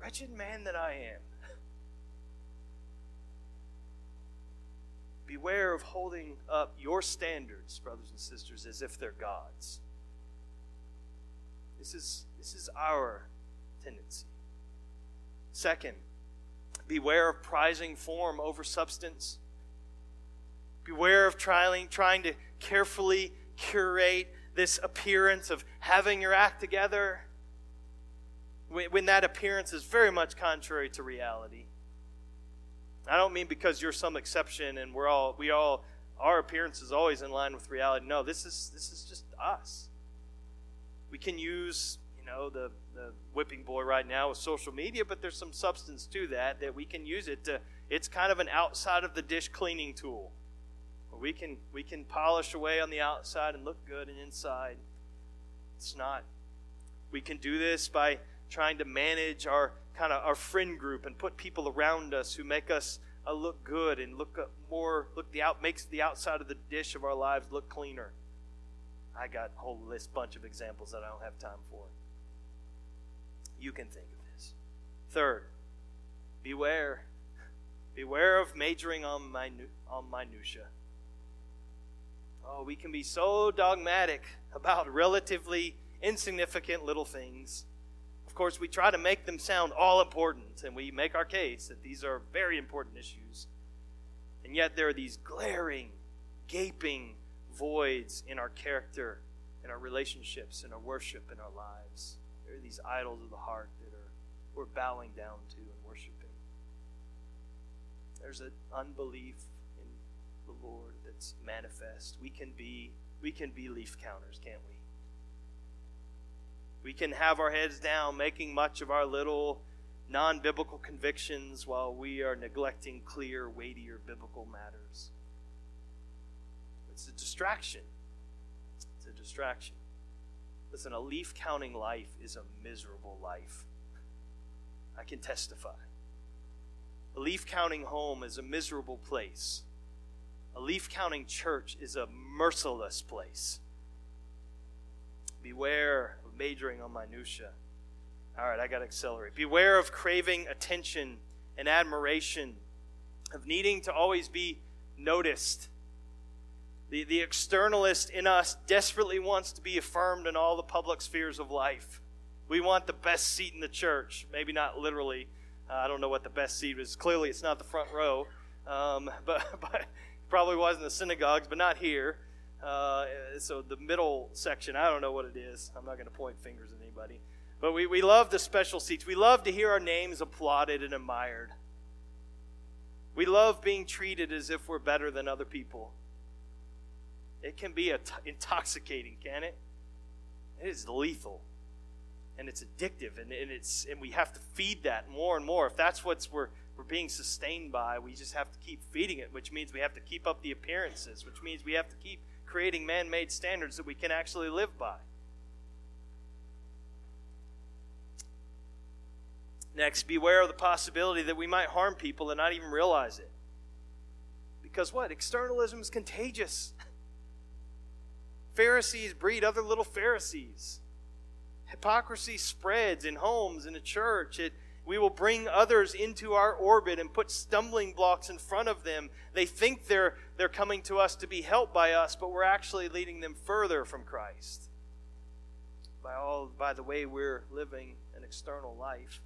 Wretched man that I am. Beware of holding up your standards, brothers and sisters, as if they're God's. This is, this is our tendency. Second, beware of prizing form over substance. Beware of trying, trying to carefully curate this appearance of having your act together when that appearance is very much contrary to reality. I don't mean because you're some exception and we're all we all our appearance is always in line with reality. No, this is this is just us. We can use you know, the, the whipping boy right now with social media, but there's some substance to that that we can use it to, it's kind of an outside of the dish cleaning tool. We can, we can polish away on the outside and look good and inside. It's not. We can do this by trying to manage our kind of our friend group and put people around us who make us uh, look good and look more look the out makes the outside of the dish of our lives look cleaner. I got a whole list bunch of examples that I don't have time for you can think of this. Third, beware. Beware of majoring on, minu- on minutia. Oh, we can be so dogmatic about relatively insignificant little things. Course, we try to make them sound all important, and we make our case that these are very important issues. And yet, there are these glaring, gaping voids in our character, in our relationships, in our worship, in our lives. There are these idols of the heart that are we're bowing down to and worshiping. There's an unbelief in the Lord that's manifest. We can be we can be leaf counters, can't we? We can have our heads down, making much of our little non biblical convictions while we are neglecting clear, weightier biblical matters. It's a distraction. It's a distraction. Listen, a leaf counting life is a miserable life. I can testify. A leaf counting home is a miserable place. A leaf counting church is a merciless place. Beware majoring on minutia. All right, I got to accelerate. Beware of craving attention and admiration, of needing to always be noticed. The, the externalist in us desperately wants to be affirmed in all the public spheres of life. We want the best seat in the church. Maybe not literally. Uh, I don't know what the best seat is. Clearly, it's not the front row, um, but, but probably was in the synagogues, but not here. Uh, so the middle section, I don't know what it is. I'm not going to point fingers at anybody. But we, we love the special seats. We love to hear our names applauded and admired. We love being treated as if we're better than other people. It can be intoxicating, can it? It is lethal. And it's addictive, and, and, it's, and we have to feed that more and more. If that's what we're, we're being sustained by, we just have to keep feeding it, which means we have to keep up the appearances, which means we have to keep creating man made standards that we can actually live by. Next, beware of the possibility that we might harm people and not even realize it. Because what? Externalism is contagious. Pharisees breed other little Pharisees. Hypocrisy spreads in homes, in a church. It, we will bring others into our orbit and put stumbling blocks in front of them. They think they're, they're coming to us to be helped by us, but we're actually leading them further from Christ by, all, by the way we're living an external life.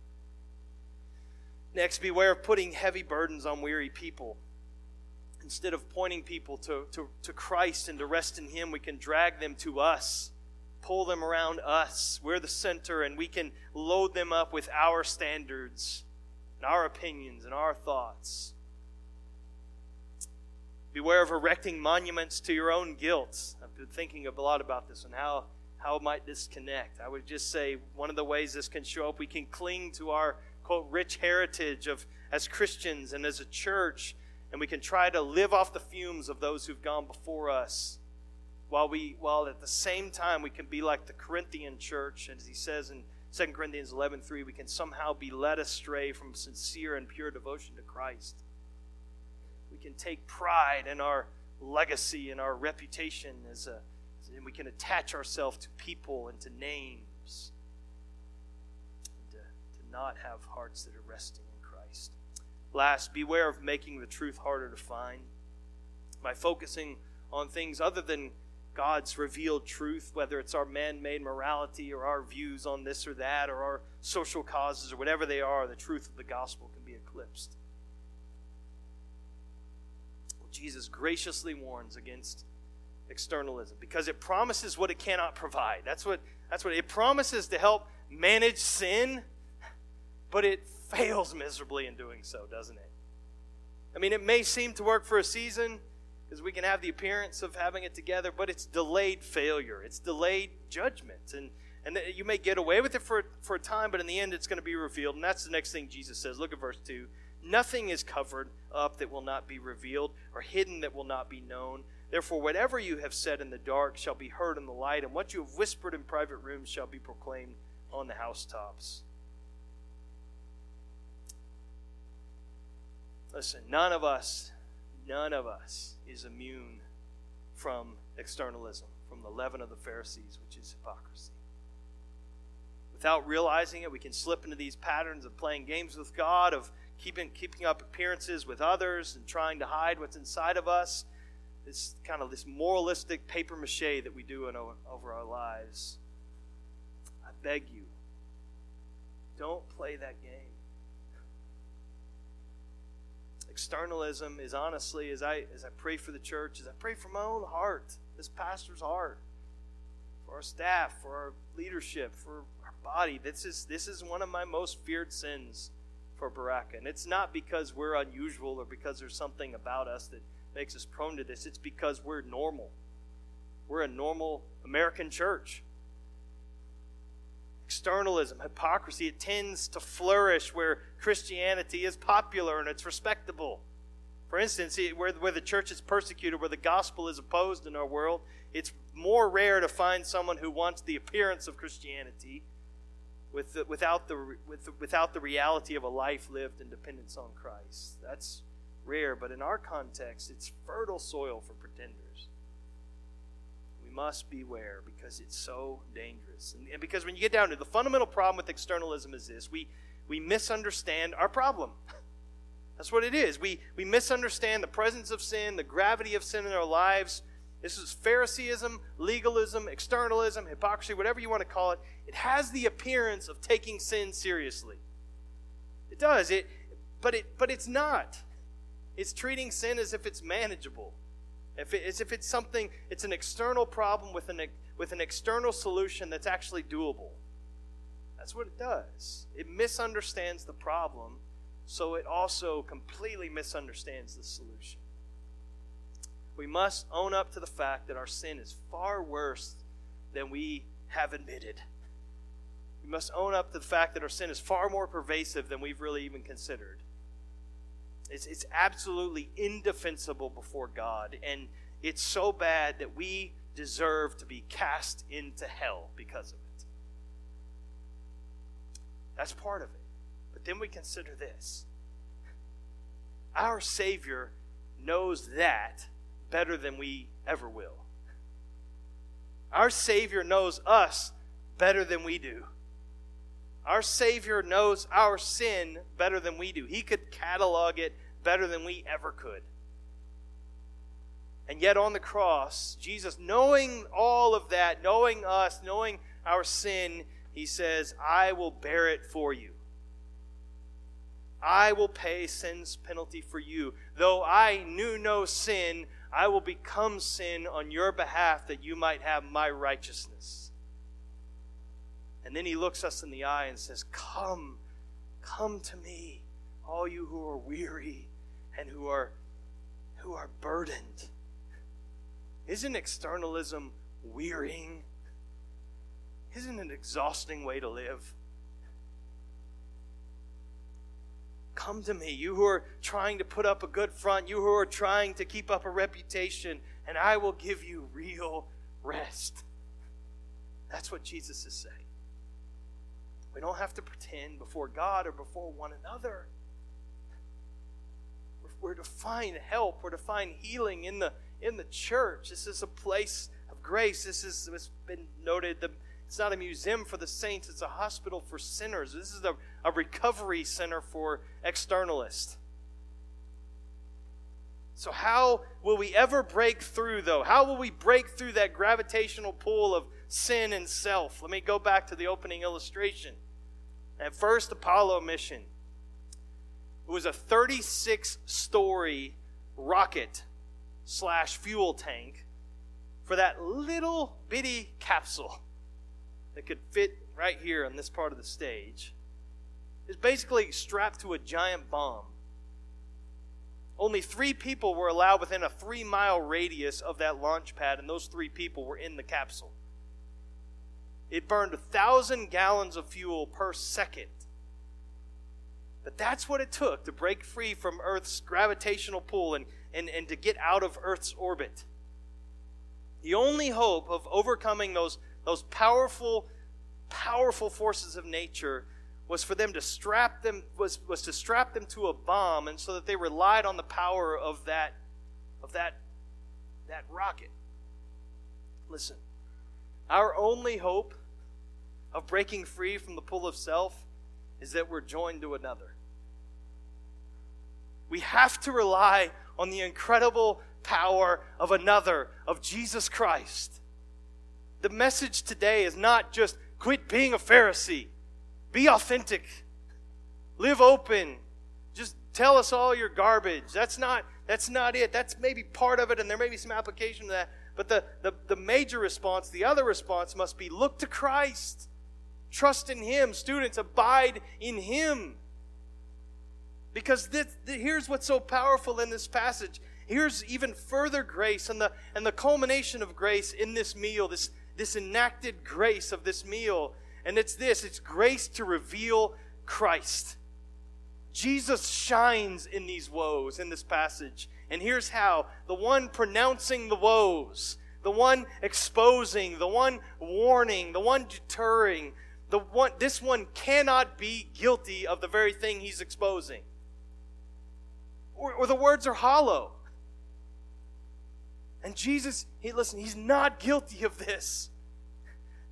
Next, beware of putting heavy burdens on weary people. Instead of pointing people to, to, to Christ and to rest in Him, we can drag them to us, pull them around us. We're the center, and we can load them up with our standards and our opinions and our thoughts. Beware of erecting monuments to your own guilt. I've been thinking a lot about this and how, how might this connect. I would just say one of the ways this can show up, we can cling to our quote rich heritage of as Christians and as a church, and we can try to live off the fumes of those who've gone before us, while we while at the same time we can be like the Corinthian church, as he says in 2 Corinthians 11:3, we can somehow be led astray from sincere and pure devotion to Christ. We can take pride in our legacy and our reputation as a and we can attach ourselves to people and to names To not have hearts that are resting in Christ. Last, beware of making the truth harder to find. By focusing on things other than God's revealed truth, whether it's our man made morality or our views on this or that or our social causes or whatever they are, the truth of the gospel can be eclipsed. Well, Jesus graciously warns against externalism because it promises what it cannot provide. That's what, that's what it promises to help manage sin but it fails miserably in doing so, doesn't it? I mean, it may seem to work for a season we can have the appearance of having it together, but it's delayed failure. It's delayed judgment. And, and you may get away with it for, for a time, but in the end, it's going to be revealed. And that's the next thing Jesus says. Look at verse 2. Nothing is covered up that will not be revealed, or hidden that will not be known. Therefore, whatever you have said in the dark shall be heard in the light, and what you have whispered in private rooms shall be proclaimed on the housetops. Listen, none of us, none of us is immune from externalism, from the leaven of the Pharisees, which is hypocrisy. Without realizing it, we can slip into these patterns of playing games with God, of keeping, keeping up appearances with others, and trying to hide what's inside of us. This kind of this moralistic paper mache that we do in, over our lives. I beg you, don't play that game externalism is honestly as I as I pray for the church, as I pray for my own heart, this pastor's heart, for our staff, for our leadership, for our body. This is this is one of my most feared sins for Baraka. And it's not because we're unusual or because there's something about us that makes us prone to this. It's because we're normal. We're a normal American church. Externalism, hypocrisy, it tends to flourish where Christianity is popular and it's respectable. For instance, where, where the church is persecuted, where the gospel is opposed in our world, it's more rare to find someone who wants the appearance of Christianity with the, without, the, with the, without the reality of a life lived in dependence on Christ. That's rare, but in our context, it's fertile soil for pretenders. Must beware because it's so dangerous. And, and because when you get down to it, the fundamental problem with externalism is this we, we misunderstand our problem. That's what it is. We, we misunderstand the presence of sin, the gravity of sin in our lives this is Phariseeism, legalism, externalism, hypocrisy, whatever you want to call it. It has the appearance of taking sin seriously. It does. It, but it, but it's not. It's treating sin as if it's manageable, if it, as if it's something. It's an external problem with an with an external solution that's actually doable. That's what it does. It misunderstands the problem, so it also completely misunderstands the solution we must own up to the fact that our sin is far worse than we have admitted. We must own up to the fact that our sin is far more pervasive than we've really even considered. It's, it's absolutely indefensible before God, and it's so bad that we deserve to be cast into hell because of it. That's part of it. But then we consider this our Savior knows that better than we ever will. Our Savior knows us better than we do. Our Savior knows our sin better than we do. He could catalog it better than we ever could. And yet on the cross, Jesus, knowing all of that, knowing us, knowing our sin, he says, I will bear it for you. I will pay sin's penalty for you. Though I knew no sin, I will become sin on your behalf that you might have my righteousness. And then he looks us in the eye and says, Come, come to me, all you who are weary and who are who are burdened. Isn't externalism wearying? Isn't it an exhausting way to live? Come to me, you who are trying to put up a good front, you who are trying to keep up a reputation, and I will give you real rest. That's what Jesus is saying. We don't have to pretend before God or before one another. We're to find help. We're to find healing in the in the church. This is a place of grace. This is it's been noted. The it's not a museum for the saints, it's a hospital for sinners. This is a, a recovery center for externalists. So, how will we ever break through, though? How will we break through that gravitational pull of sin and self? Let me go back to the opening illustration. At first Apollo mission, it was a 36 story rocket slash fuel tank for that little bitty capsule that could fit right here on this part of the stage It's basically strapped to a giant bomb. Only three people were allowed within a three mile radius of that launch pad, and those three people were in the capsule. It burned a thousand gallons of fuel per second. But that's what it took to break free from Earth's gravitational pull and, and, and to get out of Earth's orbit. The only hope of overcoming those those powerful, powerful forces of nature was for them to strap them was, was to strap them to a bomb and so that they relied on the power of that of that that rocket listen our only hope of breaking free from the pull of self is that we're joined to another we have to rely on the incredible power of another of jesus christ the message today is not just quit being a Pharisee, be authentic, live open, just tell us all your garbage. That's not that's not it. That's maybe part of it, and there may be some application to that. But the, the, the major response, the other response must be look to Christ. Trust in Him. Students, abide in Him. Because this, here's what's so powerful in this passage. Here's even further grace and the, and the culmination of grace in this meal, this, this enacted grace of this meal. And it's this it's grace to reveal Christ. Jesus shines in these woes in this passage. And here's how the one pronouncing the woes, the one exposing, the one warning, the one deterring, the one this one cannot be guilty of the very thing he's exposing. Or, or the words are hollow. And Jesus, he listen, he's not guilty of this.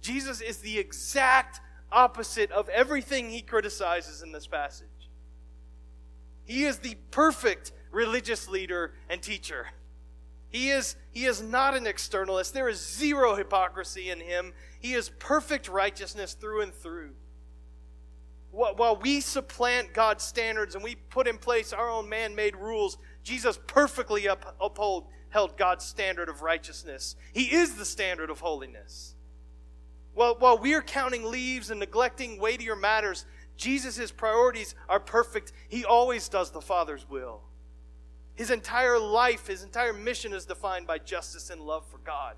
Jesus is the exact opposite of everything he criticizes in this passage. He is the perfect religious leader and teacher. He is, he is not an externalist. There is zero hypocrisy in him. He is perfect righteousness through and through. While we supplant God's standards and we put in place our own man made rules, Jesus perfectly up, uphold, held God's standard of righteousness. He is the standard of holiness. While, while we're counting leaves and neglecting weightier matters, Jesus' priorities are perfect. He always does the Father's will. His entire life, his entire mission is defined by justice and love for God.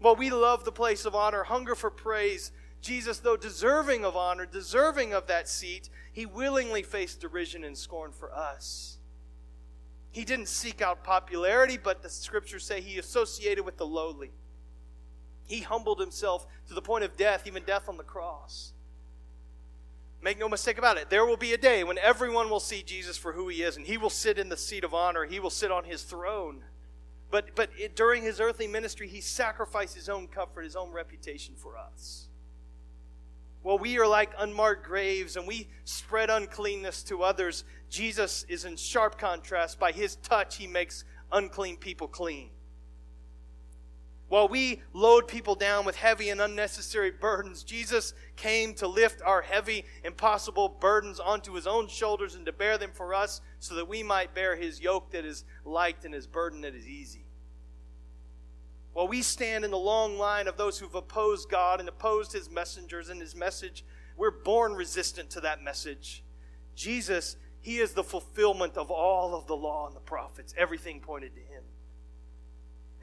While we love the place of honor, hunger for praise, Jesus, though deserving of honor, deserving of that seat, he willingly faced derision and scorn for us. He didn't seek out popularity, but the scriptures say he associated with the lowly. He humbled himself to the point of death, even death on the cross. Make no mistake about it. There will be a day when everyone will see Jesus for who he is, and he will sit in the seat of honor. He will sit on his throne. But, but it, during his earthly ministry, he sacrificed his own comfort, his own reputation for us. While we are like unmarked graves and we spread uncleanness to others, Jesus is in sharp contrast. By his touch, he makes unclean people clean. While we load people down with heavy and unnecessary burdens, Jesus came to lift our heavy, impossible burdens onto his own shoulders and to bear them for us so that we might bear his yoke that is light and his burden that is easy. While we stand in the long line of those who've opposed God and opposed his messengers and his message, we're born resistant to that message. Jesus, he is the fulfillment of all of the law and the prophets. Everything pointed to him.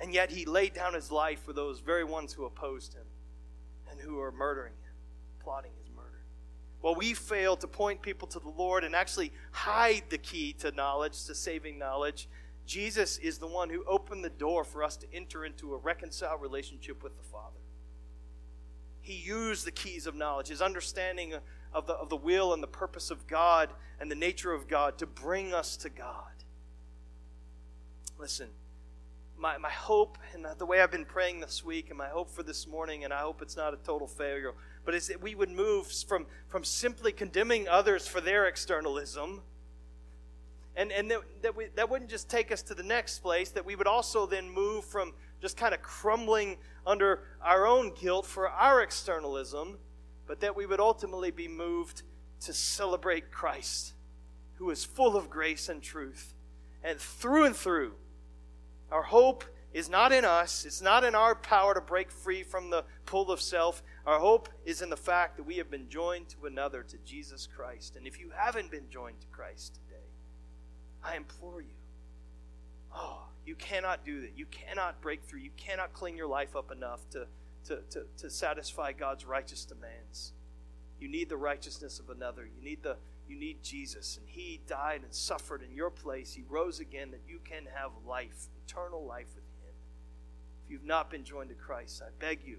And yet he laid down his life for those very ones who opposed him and who are murdering him, plotting his murder. While we fail to point people to the Lord and actually hide the key to knowledge, to saving knowledge, Jesus is the one who opened the door for us to enter into a reconciled relationship with the Father. He used the keys of knowledge, his understanding of the, of the will and the purpose of God and the nature of God to bring us to God. Listen, my, my hope and the way I've been praying this week and my hope for this morning, and I hope it's not a total failure, but is that we would move from, from simply condemning others for their externalism. And, and that, that, we, that wouldn't just take us to the next place, that we would also then move from just kind of crumbling under our own guilt for our externalism, but that we would ultimately be moved to celebrate Christ, who is full of grace and truth. And through and through, our hope is not in us, it's not in our power to break free from the pull of self. Our hope is in the fact that we have been joined to another, to Jesus Christ. And if you haven't been joined to Christ today, I implore you. Oh, you cannot do that. You cannot break through. You cannot clean your life up enough to, to, to, to satisfy God's righteous demands. You need the righteousness of another. You need the you need Jesus. And He died and suffered in your place. He rose again that you can have life, eternal life with Him. If you've not been joined to Christ, I beg you,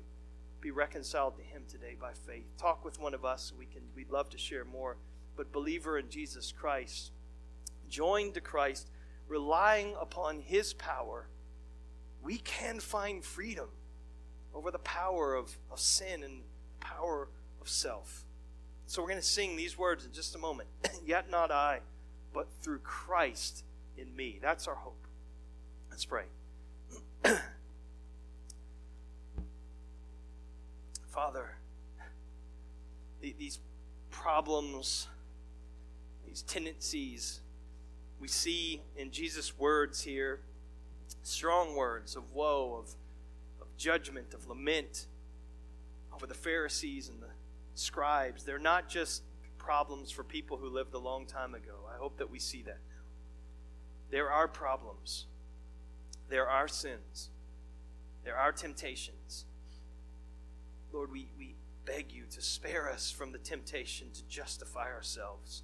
be reconciled to Him today by faith. Talk with one of us. We can, we'd love to share more. But believer in Jesus Christ, joined to Christ, relying upon His power, we can find freedom over the power of, of sin and the power of self. So we're going to sing these words in just a moment. Yet not I, but through Christ in me. That's our hope. Let's pray. Father, these problems, these tendencies, we see in Jesus' words here strong words of woe, of, of judgment, of lament over the Pharisees and the scribes. They're not just problems for people who lived a long time ago. I hope that we see that. There are problems, there are sins, there are temptations. Lord, we, we, beg you to spare us from the temptation to justify ourselves,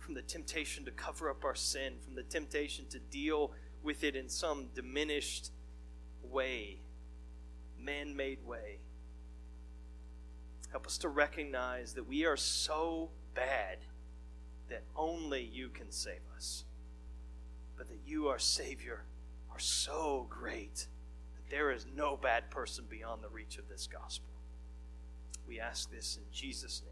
from the temptation to cover up our sin, from the temptation to deal with it in some diminished way, man made way. Help us to recognize that we are so bad that only you can save us, but that you, our Savior, are so great that there is no bad person beyond the reach of this gospel. We ask this in Jesus' name.